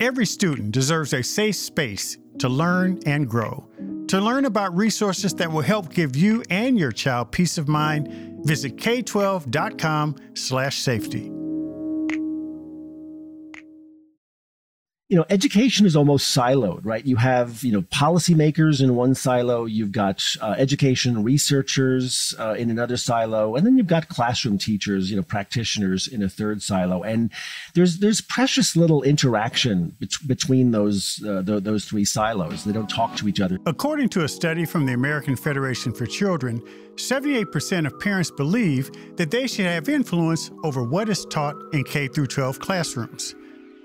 Every student deserves a safe space to learn and grow. To learn about resources that will help give you and your child peace of mind, visit k12.com/safety. you know, education is almost siloed, right? You have, you know, policymakers in one silo, you've got uh, education researchers uh, in another silo, and then you've got classroom teachers, you know, practitioners in a third silo. And there's there's precious little interaction bet- between those uh, th- those three silos. They don't talk to each other. According to a study from the American Federation for Children, 78% of parents believe that they should have influence over what is taught in K through 12 classrooms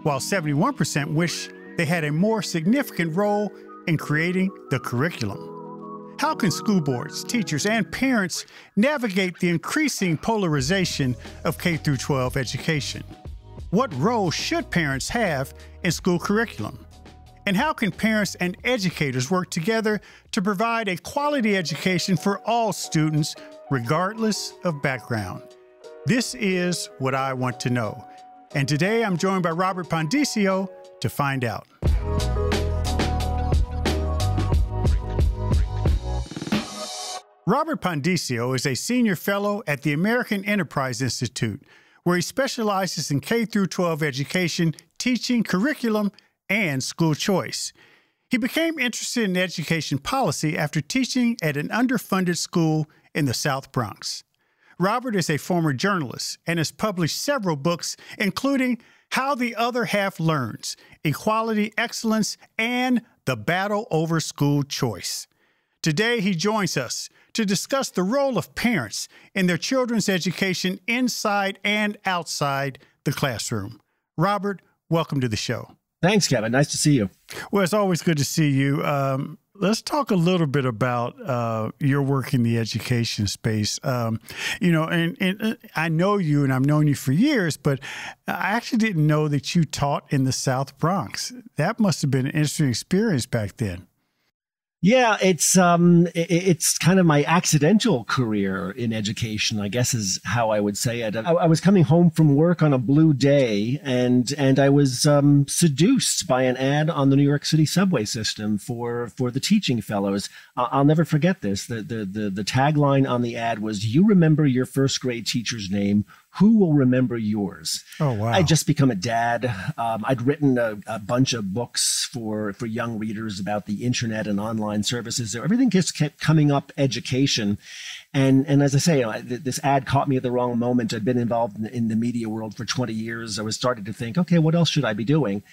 while 71% wish they had a more significant role in creating the curriculum. How can school boards, teachers, and parents navigate the increasing polarization of K 12 education? What role should parents have in school curriculum? And how can parents and educators work together to provide a quality education for all students, regardless of background? This is what I want to know. And today I'm joined by Robert Pondiscio to find out. Robert Pondiscio is a senior fellow at the American Enterprise Institute, where he specializes in K 12 education, teaching, curriculum, and school choice. He became interested in education policy after teaching at an underfunded school in the South Bronx. Robert is a former journalist and has published several books, including How the Other Half Learns, Equality, Excellence, and The Battle Over School Choice. Today, he joins us to discuss the role of parents in their children's education inside and outside the classroom. Robert, welcome to the show. Thanks, Kevin. Nice to see you. Well, it's always good to see you. Um, let's talk a little bit about uh, your work in the education space. Um, you know, and, and, uh, I know you, and I've known you for years, but I actually didn't know that you taught in the South Bronx. That must have been an interesting experience back then. Yeah, it's um, it's kind of my accidental career in education, I guess is how I would say it. I, was coming home from work on a blue day, and and I was um, seduced by an ad on the New York City subway system for for the teaching fellows. I'll never forget this. The, the the the tagline on the ad was, "You remember your first grade teacher's name." Who will remember yours? Oh wow! I'd just become a dad. Um, I'd written a, a, bunch of books for for young readers about the internet and online services. So everything just kept coming up education, and and as I say, you know, this ad caught me at the wrong moment. I'd been involved in, in the media world for twenty years. I was starting to think, okay, what else should I be doing?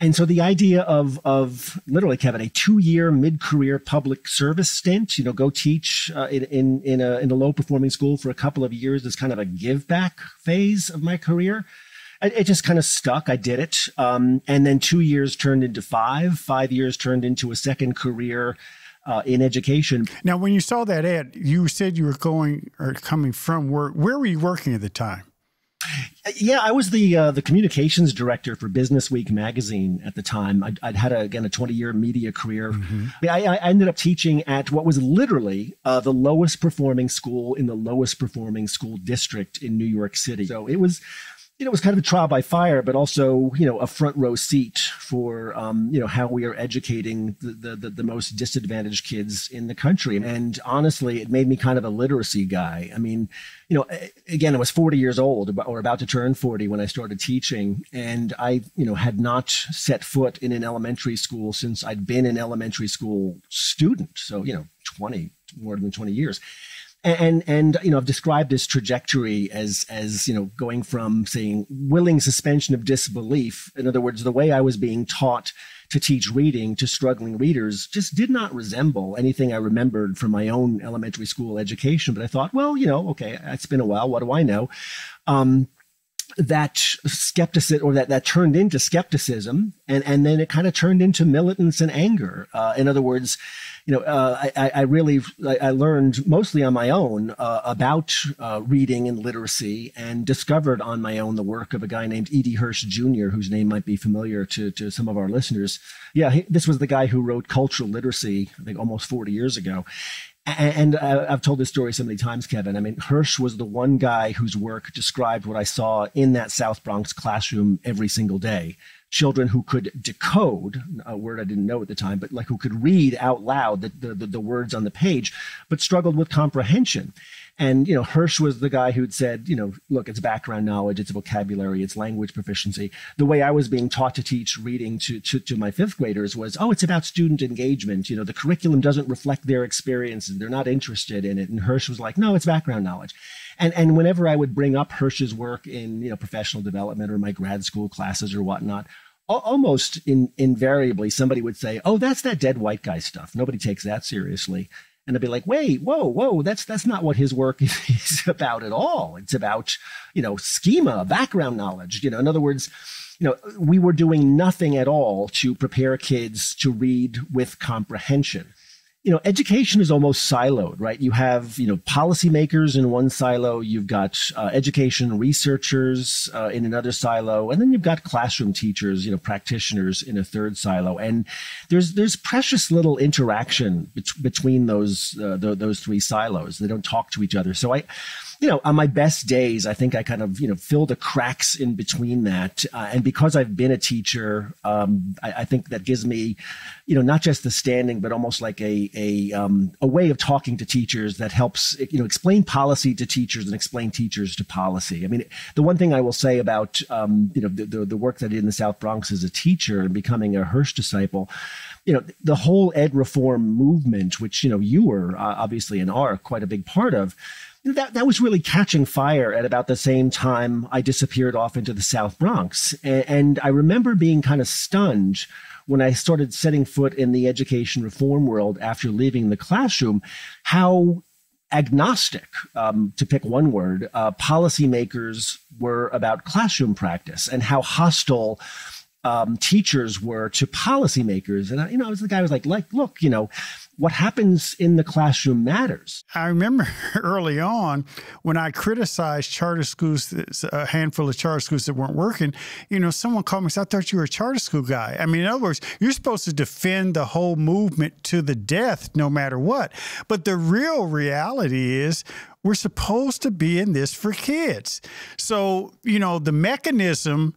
And so the idea of of literally, Kevin, a two year mid career public service stint, you know, go teach uh, in in in a in a low performing school for a couple of years is kind of a give back phase of my career. It, it just kind of stuck. I did it, um, and then two years turned into five. Five years turned into a second career. Uh, in education. Now, when you saw that ad, you said you were going or coming from work. Where were you working at the time? Yeah, I was the uh, the communications director for Business Week magazine at the time. I'd, I'd had a, again a twenty year media career. Mm-hmm. I, I, ended up teaching at what was literally uh, the lowest performing school in the lowest performing school district in New York City. So it was you know, it was kind of a trial by fire, but also, you know, a front row seat for, um, you know, how we are educating the, the, the, most disadvantaged kids in the country. And honestly, it made me kind of a literacy guy. I mean, you know, again, I was 40 years old or about to turn 40 when I started teaching. And I, you know, had not set foot in an elementary school since I'd been an elementary school student. So, you know, 20, more than 20 years and and you know I've described this trajectory as as you know going from saying willing suspension of disbelief in other words the way I was being taught to teach reading to struggling readers just did not resemble anything I remembered from my own elementary school education. But I thought well you know okay it's been a while what do I know? Um, that skepticism or that that turned into skepticism and and then it kind of turned into militance and anger uh, in other words you know, uh, I, I, really I learned mostly on my own uh, about uh, reading and literacy, and discovered on my own the work of a guy named E.D. Hirsch Jr., whose name might be familiar to, to some of our listeners. Yeah, he, this was the guy who wrote Cultural Literacy, I think, almost 40 years ago. And, uh, I've told this story so many times, Kevin. I mean, Hirsch was the one guy whose work described what I saw in that South Bronx classroom every single day. Children who could decode a word I didn't know at the time, but like who could read out loud the, the, the words on the page, but struggled with comprehension. And, you know, Hirsch was the guy who'd said, you know, look, it's background knowledge, it's vocabulary, it's language proficiency. The way I was being taught to teach reading to, to, to, my fifth graders was, oh, it's about student engagement. You know, the curriculum doesn't reflect their experiences. They're not interested in it. And Hirsch was like, no, it's background knowledge. And, and whenever I would bring up Hirsch's work in, you know, professional development or my grad school classes or whatnot, almost in, invariably somebody would say, oh, that's that dead white guy stuff. Nobody takes that seriously and they'll be like, wait, whoa, whoa, that's that's not what his work is about at all. It's about, you know, schema, background knowledge. You know, in other words, you know, we were doing nothing at all to prepare kids to read with comprehension you know, education is almost siloed, right? You have, you know, policymakers in one silo, you've got uh, education researchers uh, in another silo, and then you've got classroom teachers, you know, practitioners in a third silo, and there's there's precious little interaction bet- between those uh, th- those three silos. They don't talk to each other. So I you know, on my best days, I think I kind of, you know, fill the cracks in between that. Uh, and because I've been a teacher, um, I, I, think that gives me, you know, not just the standing, but almost like a, a, um, a way of talking to teachers that helps, you know, explain policy to teachers and explain teachers to policy. I mean, the one thing I will say about, um, you know, the, the, the work that I did in the South Bronx as a teacher and becoming a Hirsch disciple, you know, the whole ed reform movement, which, you know, you were uh, obviously and are quite a big part of, that that was really catching fire at about the same time I disappeared off into the South Bronx, and, and I remember being kind of stunned when I started setting foot in the education reform world after leaving the classroom, how agnostic, um, to pick one word, uh, policymakers were about classroom practice and how hostile um, teachers were to policymakers. And I, you know, I was the guy who was like, like, look, you know, what happens in the classroom matters. I remember early on when I criticized charter schools, a handful of charter schools that weren't working, you know, someone called me and said, I thought you were a charter school guy. I mean, in other words, you're supposed to defend the whole movement to the death no matter what. But the real reality is we're supposed to be in this for kids. So, you know, the mechanism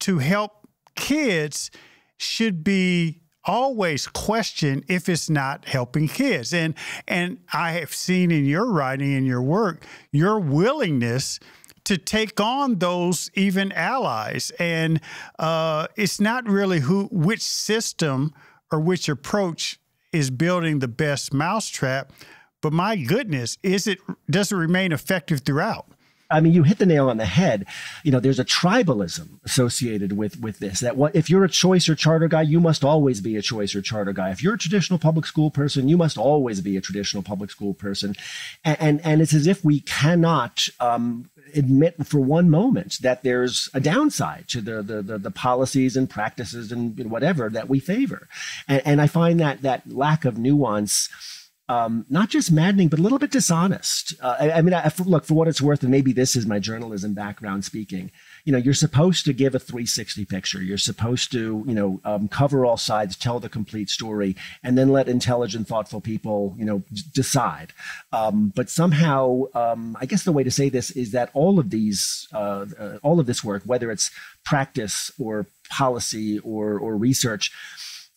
to help kids should be always question if it's not helping kids. And and I have seen in your writing and your work your willingness to take on those even allies. And uh, it's not really who which system or which approach is building the best mousetrap, but my goodness, is it does it remain effective throughout? I mean, you hit the nail on the head. You know, there's a tribalism associated with with this. That what if you're a choice or charter guy, you must always be a choice or charter guy. If you're a traditional public school person, you must always be a traditional public school person. And and, and it's as if we cannot um, admit for one moment that there's a downside to the the, the, the policies and practices and whatever that we favor. And, and I find that that lack of nuance um, not just maddening, but a little bit dishonest. Uh, I, I, mean, I, look, for what it's worth, and maybe this is my journalism background speaking, you know, you're supposed to give a 360 picture. You're supposed to, you know, um, cover all sides, tell the complete story, and then let intelligent, thoughtful people, you know, decide. Um, but somehow, um, I guess the way to say this is that all of these, uh, uh, all of this work, whether it's practice or policy or, or research,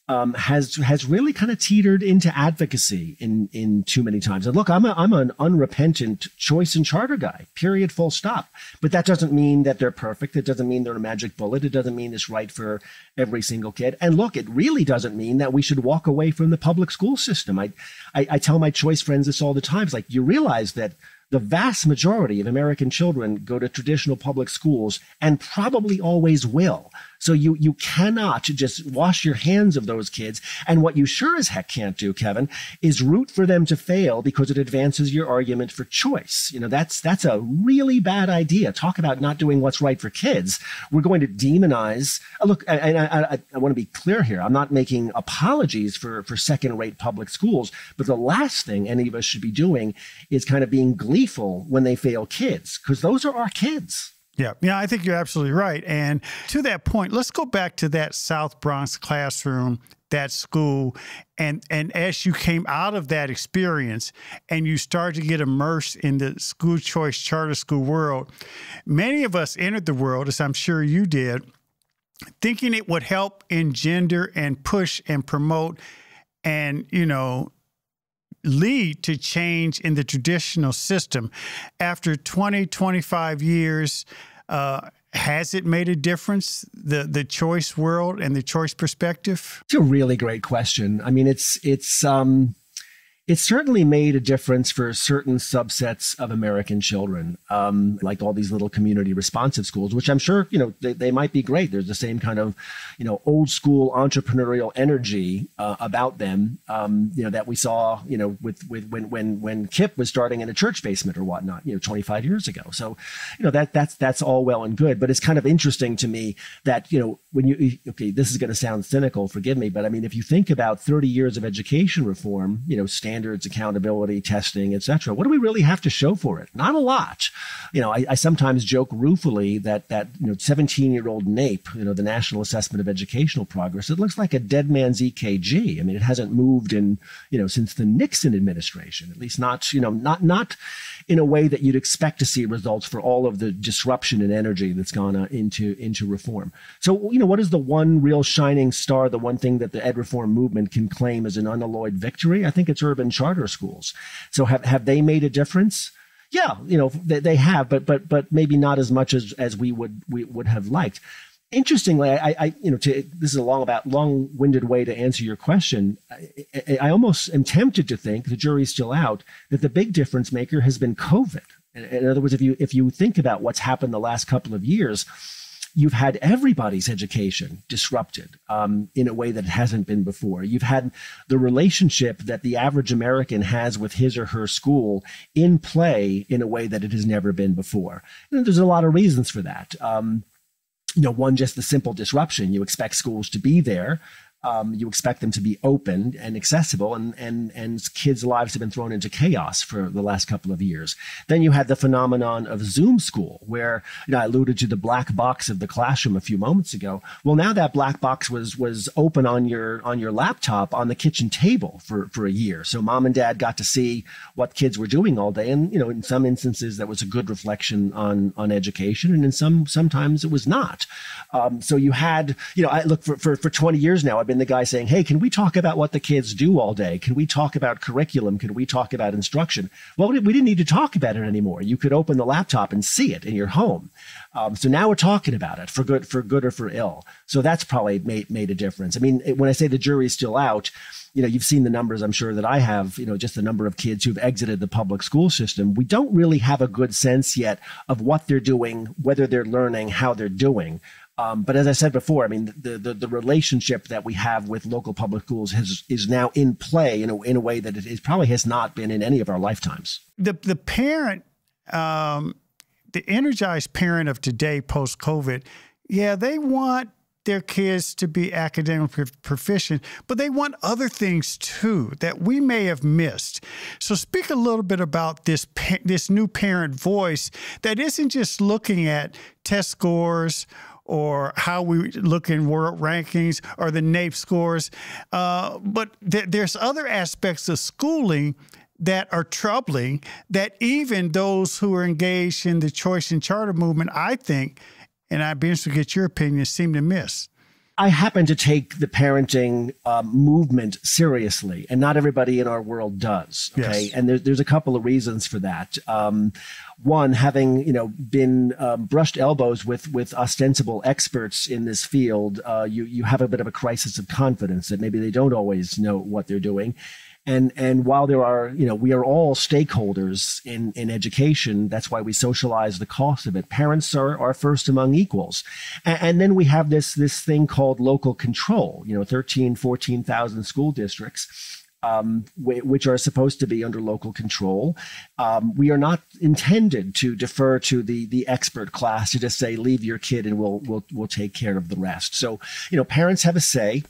um, has has really kind of teetered into advocacy in in too many times. And look, I'm a, I'm an unrepentant choice and charter guy. Period. Full stop. But that doesn't mean that they're perfect. It doesn't mean they're a magic bullet. It doesn't mean it's right for every single kid. And look, it really doesn't mean that we should walk away from the public school system. I I, I tell my choice friends this all the time. It's like you realize that the vast majority of American children go to traditional public schools and probably always will. So you you cannot just wash your hands of those kids. And what you sure as heck can't do, Kevin, is root for them to fail because it advances your argument for choice. You know, that's that's a really bad idea. Talk about not doing what's right for kids. We're going to demonize. Uh, look, and I, I, I want to be clear here. I'm not making apologies for for second-rate public schools, but the last thing any of us should be doing is kind of being gleeful when they fail kids, because those are our kids. Yeah, yeah, I think you're absolutely right. And to that point, let's go back to that South Bronx classroom that school and and as you came out of that experience and you started to get immersed in the school choice charter school world many of us entered the world as i'm sure you did thinking it would help engender and push and promote and you know lead to change in the traditional system. After 20 25 years uh, has it made a difference the the choice world and the choice perspective? It's a really great question. I mean it's it's um it certainly made a difference for certain subsets of American children, um, like all these little community responsive schools, which I'm sure you know they, they, might be great. There's the same kind of you know old school entrepreneurial energy uh, about them, um, you know that we saw you know with with when when when KIPP was starting in a church basement or whatnot, you know 25 years ago. So you know that that's that's all well and good, but it's kind of interesting to me that you know when you okay, this is going to sound cynical, forgive me, but I mean if you think about 30 years of education reform, you know standards, accountability, testing, etc. What do we really have to show for it? Not a lot. You know, I, I sometimes joke ruefully that that you know 17 year old NAEP, you know, the National Assessment of Educational Progress, it looks like a dead man's EKG. I mean, it hasn't moved in you know since the Nixon administration, at least not you know not not in a way that you'd expect to see results for all of the disruption and energy that's gone uh, into into reform. So you know, what is the one real shining star, the one thing that the ed reform movement can claim as an unalloyed victory? I think it's urban charter schools. So have have they made a difference? Yeah, you know they, they have, but but but maybe not as much as as we would we would have liked interestingly, I, I, you know, to, this is a long about long-winded way to answer your question. I, I, almost am tempted to think the jury's still out that the big difference maker has been COVID. In, in other words, if you if you think about what's happened the last couple of years, you've had everybody's education disrupted um, in a way that it hasn't been before. You've had the relationship that the average American has with his or her school in play in a way that it has never been before. And there's a lot of reasons for that. Um, you know, one, just the simple disruption. You expect schools to be there um, you expect them to be open and accessible, and and and kids' lives have been thrown into chaos for the last couple of years. Then you had the phenomenon of Zoom school, where you know I alluded to the black box of the classroom a few moments ago. Well, now that black box was was open on your on your laptop on the kitchen table for for a year, so mom and dad got to see what kids were doing all day, and you know in some instances that was a good reflection on on education, and in some sometimes it was not. Um, so you had you know I look for for for twenty years now. I've been the guy saying, Hey, can we talk about what the kids do all day? Can we talk about curriculum? Can we talk about instruction? Well, we didn't need to talk about it anymore. You could open the laptop and see it in your home. Um, so now we're talking about it for good, for good or for ill. So that's probably made, made a difference. I mean, when I say the jury's still out, you know, you've seen the numbers, I'm sure that I have, you know, just the number of kids who've exited the public school system. We don't really have a good sense yet of what they're doing, whether they're learning, how they're doing. Um, but as I said before, I mean, the, the, the, relationship that we have with local public schools has, is now in play in a, in a way that it, probably has not been in any of our lifetimes. The, the parent, um, the energized parent of today post COVID, yeah, they want their kids to be academically proficient, but they want other things too that we may have missed. So, speak a little bit about this this new parent voice that isn't just looking at test scores or how we look in world rankings or the NAEP scores. Uh, but th- there's other aspects of schooling that are troubling that even those who are engaged in the choice and charter movement, I think, and I'd be interested to get your opinion, seem to miss. I happen to take the parenting um, movement seriously, and not everybody in our world does. Okay, yes. and there, there's a couple of reasons for that. Um, one, having you know been um, brushed elbows with with ostensible experts in this field, uh, you you have a bit of a crisis of confidence that maybe they don't always know what they're doing. And and while there are you know we are all stakeholders in in education that's why we socialize the cost of it. Parents are are first among equals. And, and then we have this this thing called local control you know 13 14,000 school districts um, which are supposed to be under local control. Um, we are not intended to defer to the the expert class to just say leave your kid and we'll we'll we'll take care of the rest. So you know parents have a say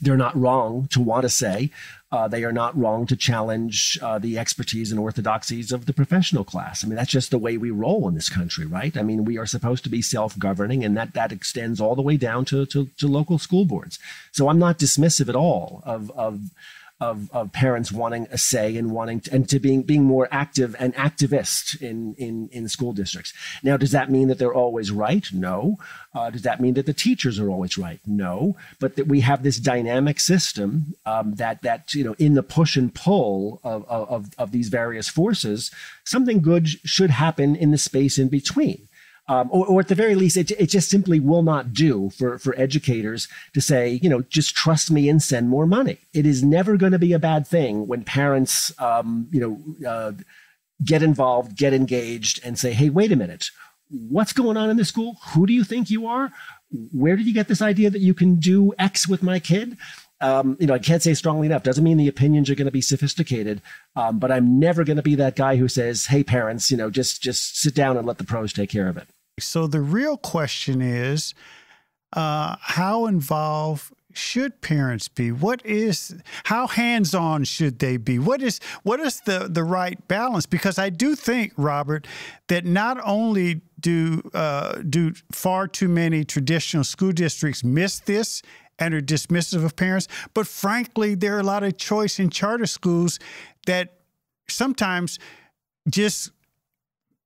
they're not wrong to want to say. Uh, they are not wrong to challenge uh, the expertise and orthodoxies of the professional class. I mean, that's just the way we roll in this country, right? I mean, we are supposed to be self-governing, and that that extends all the way down to to, to local school boards. So I'm not dismissive at all of of of, of parents wanting a say and wanting to, and to being being more active and activist in in in school districts. Now, does that mean that they're always right? No. Uh, does that mean that the teachers are always right? No. But that we have this dynamic system um, that that you know in the push and pull of, of of these various forces, something good should happen in the space in between um, or, or, at the very least, it, it just simply will not do for, for educators to say, you know, just trust me and send more money. It is never going to be a bad thing when parents, um, you know, uh, get involved, get engaged, and say, hey, wait a minute, what's going on in the school? Who do you think you are? Where did you get this idea that you can do X with my kid? Um, you know, I can't say strongly enough. Doesn't mean the opinions are going to be sophisticated, um, but I'm never going to be that guy who says, "Hey, parents, you know, just just sit down and let the pros take care of it." So the real question is uh, how involved should parents be? What is how hands on should they be? What is what is the the right balance? Because I do think, Robert, that not only do uh, do far too many traditional school districts miss this and are dismissive of parents, but frankly, there are a lot of choice in charter schools that sometimes just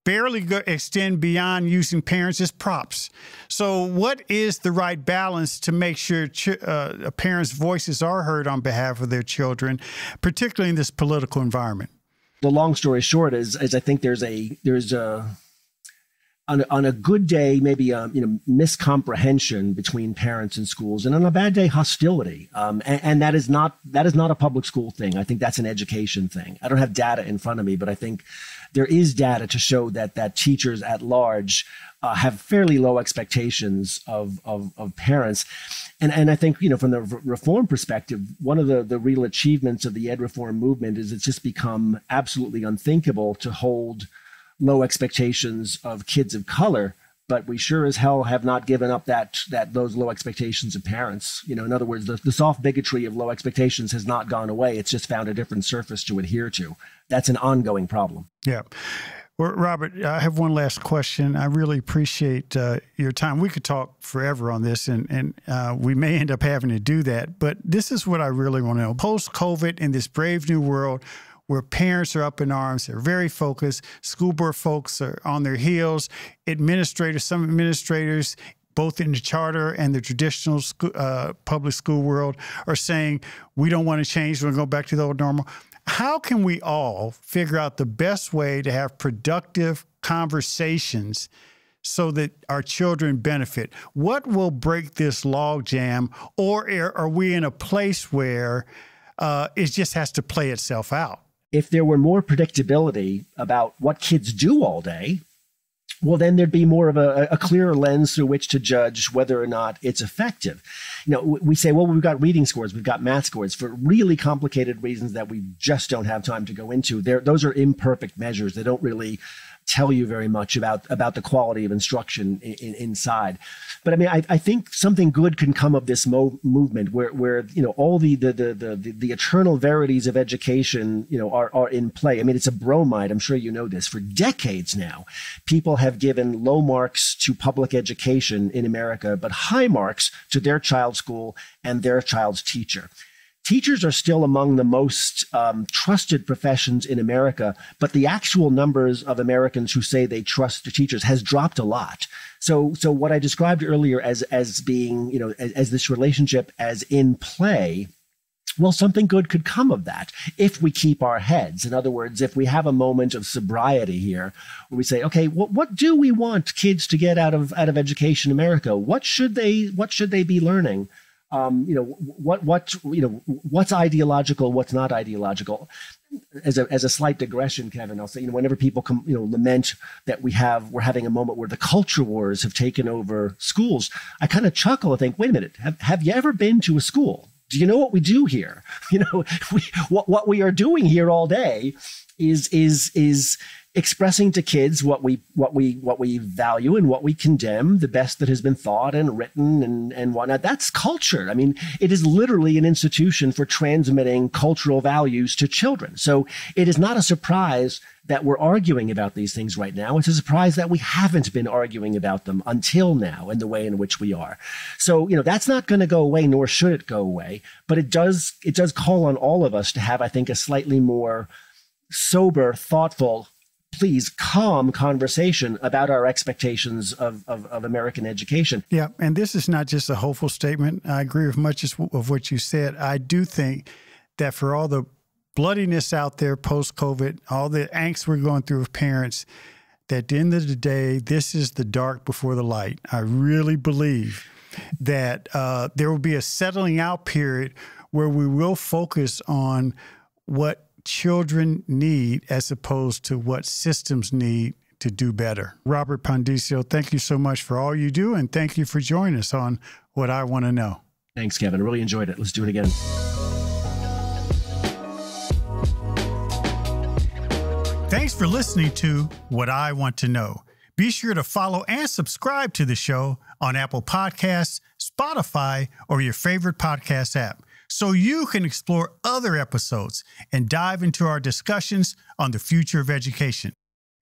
barely extend beyond using parents as props. So, what is the right balance to make sure uh, parents' voices are heard on behalf of their children, particularly in this political environment? The long story short is, is I think there's a there's a on a, on a good day, maybe a you know miscomprehension between parents and schools, and on a bad day, hostility. Um, and, and, that is not that is not a public school thing. I think that's an education thing. I don't have data in front of me, but I think there is data to show that that teachers at large uh, have fairly low expectations of, of, of parents. And, and I think, you know, from the reform perspective, one of the, the real achievements of the ed reform movement is it's just become absolutely unthinkable to hold low expectations of kids of color but we sure as hell have not given up that that those low expectations of parents. You know, in other words, the, the soft bigotry of low expectations has not gone away. It's just found a different surface to adhere to. That's an ongoing problem. Yeah. Well, Robert, I have one last question. I really appreciate uh, your time. We could talk forever on this, and, and uh, we may end up having to do that. But this is what I really want to know. Post COVID, in this brave new world, where parents are up in arms. They're very focused. School board folks are on their heels. Administrators, some administrators, both in the charter and the traditional school, uh, public school world, are saying we don't want to change. We're going to go back to the old normal. How can we all figure out the best way to have productive conversations? so that our children benefit? What will break this logjam, or are we in a place where uh, it just has to play itself out? If there were more predictability about what kids do all day, well, then there'd be more of a, a, clearer lens through which to judge whether or not it's effective. You know, we say, well, we've got reading scores, we've got math scores for really complicated reasons that we just don't have time to go into. There, those are imperfect measures. They don't really tell you very much about about the quality of instruction in, in, inside. But I mean, I, I, think something good can come of this mo- movement, where where you know all the the, the the the eternal verities of education, you know, are are in play. I mean, it's a bromide. I'm sure you know this. For decades now, people have given low marks to public education in America, but high marks to their child's school and their child's teacher teachers are still among the most um, trusted professions in America, but the actual numbers of Americans who say they trust teachers has dropped a lot. So, so what I described earlier as as being, you know, as, as this relationship as in play. Well, something good could come of that if we keep our heads. In other words, if we have a moment of sobriety here, where we say, okay, what, what do we want kids to get out of out of education in America? What should they what should they be learning? Um, you know what what you know what's ideological, what's not ideological. As a as a slight digression, Kevin, I'll say you know whenever people come you know lament that we have we're having a moment where the culture wars have taken over schools, I kind of chuckle and think, wait a minute, have have you ever been to a school? Do you know what we do here? You know, we, what, what we are doing here all day is, is, is expressing to kids what we what we what we value and what we condemn, the best that has been thought and written and and whatnot. That's culture. I mean, it is literally an institution for transmitting cultural values to children. So it is not a surprise that we're arguing about these things right now. It's a surprise that we haven't been arguing about them until now in the way in which we are. So, you know, that's not going to go away, nor should it go away. But it does it does call on all of us to have, I think, a slightly more sober, thoughtful please calm conversation about our expectations of, of, of, American education. Yeah, and this is not just a hopeful statement. I agree with much of what you said. I do think that for all the bloodiness out there post COVID, all the angst we're going through with parents, that at the end of the day, this is the dark before the light. I really believe that uh, there will be a settling out period where we will focus on what children need as opposed to what systems need to do better. Robert Pondiscio, thank you so much for all you do, and thank you for joining us on What I Want to Know. Thanks, Kevin. I really enjoyed it. Let's do it again. For listening to What I Want to Know. Be sure to follow and subscribe to the show on Apple Podcasts, Spotify, or your favorite podcast app so you can explore other episodes and dive into our discussions on the future of education.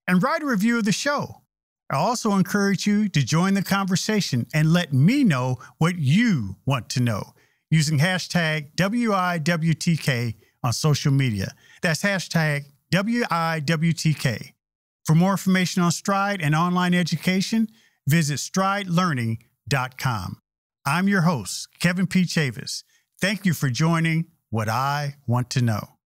And write a review of the show. I also encourage you to join the conversation and let me know what you want to know using hashtag WIWTK on social media. That's hashtag WIWTK. For more information on Stride and online education, visit stridelearning.com. I'm your host, Kevin P. Chavous. Thank you for joining What I Want to Know.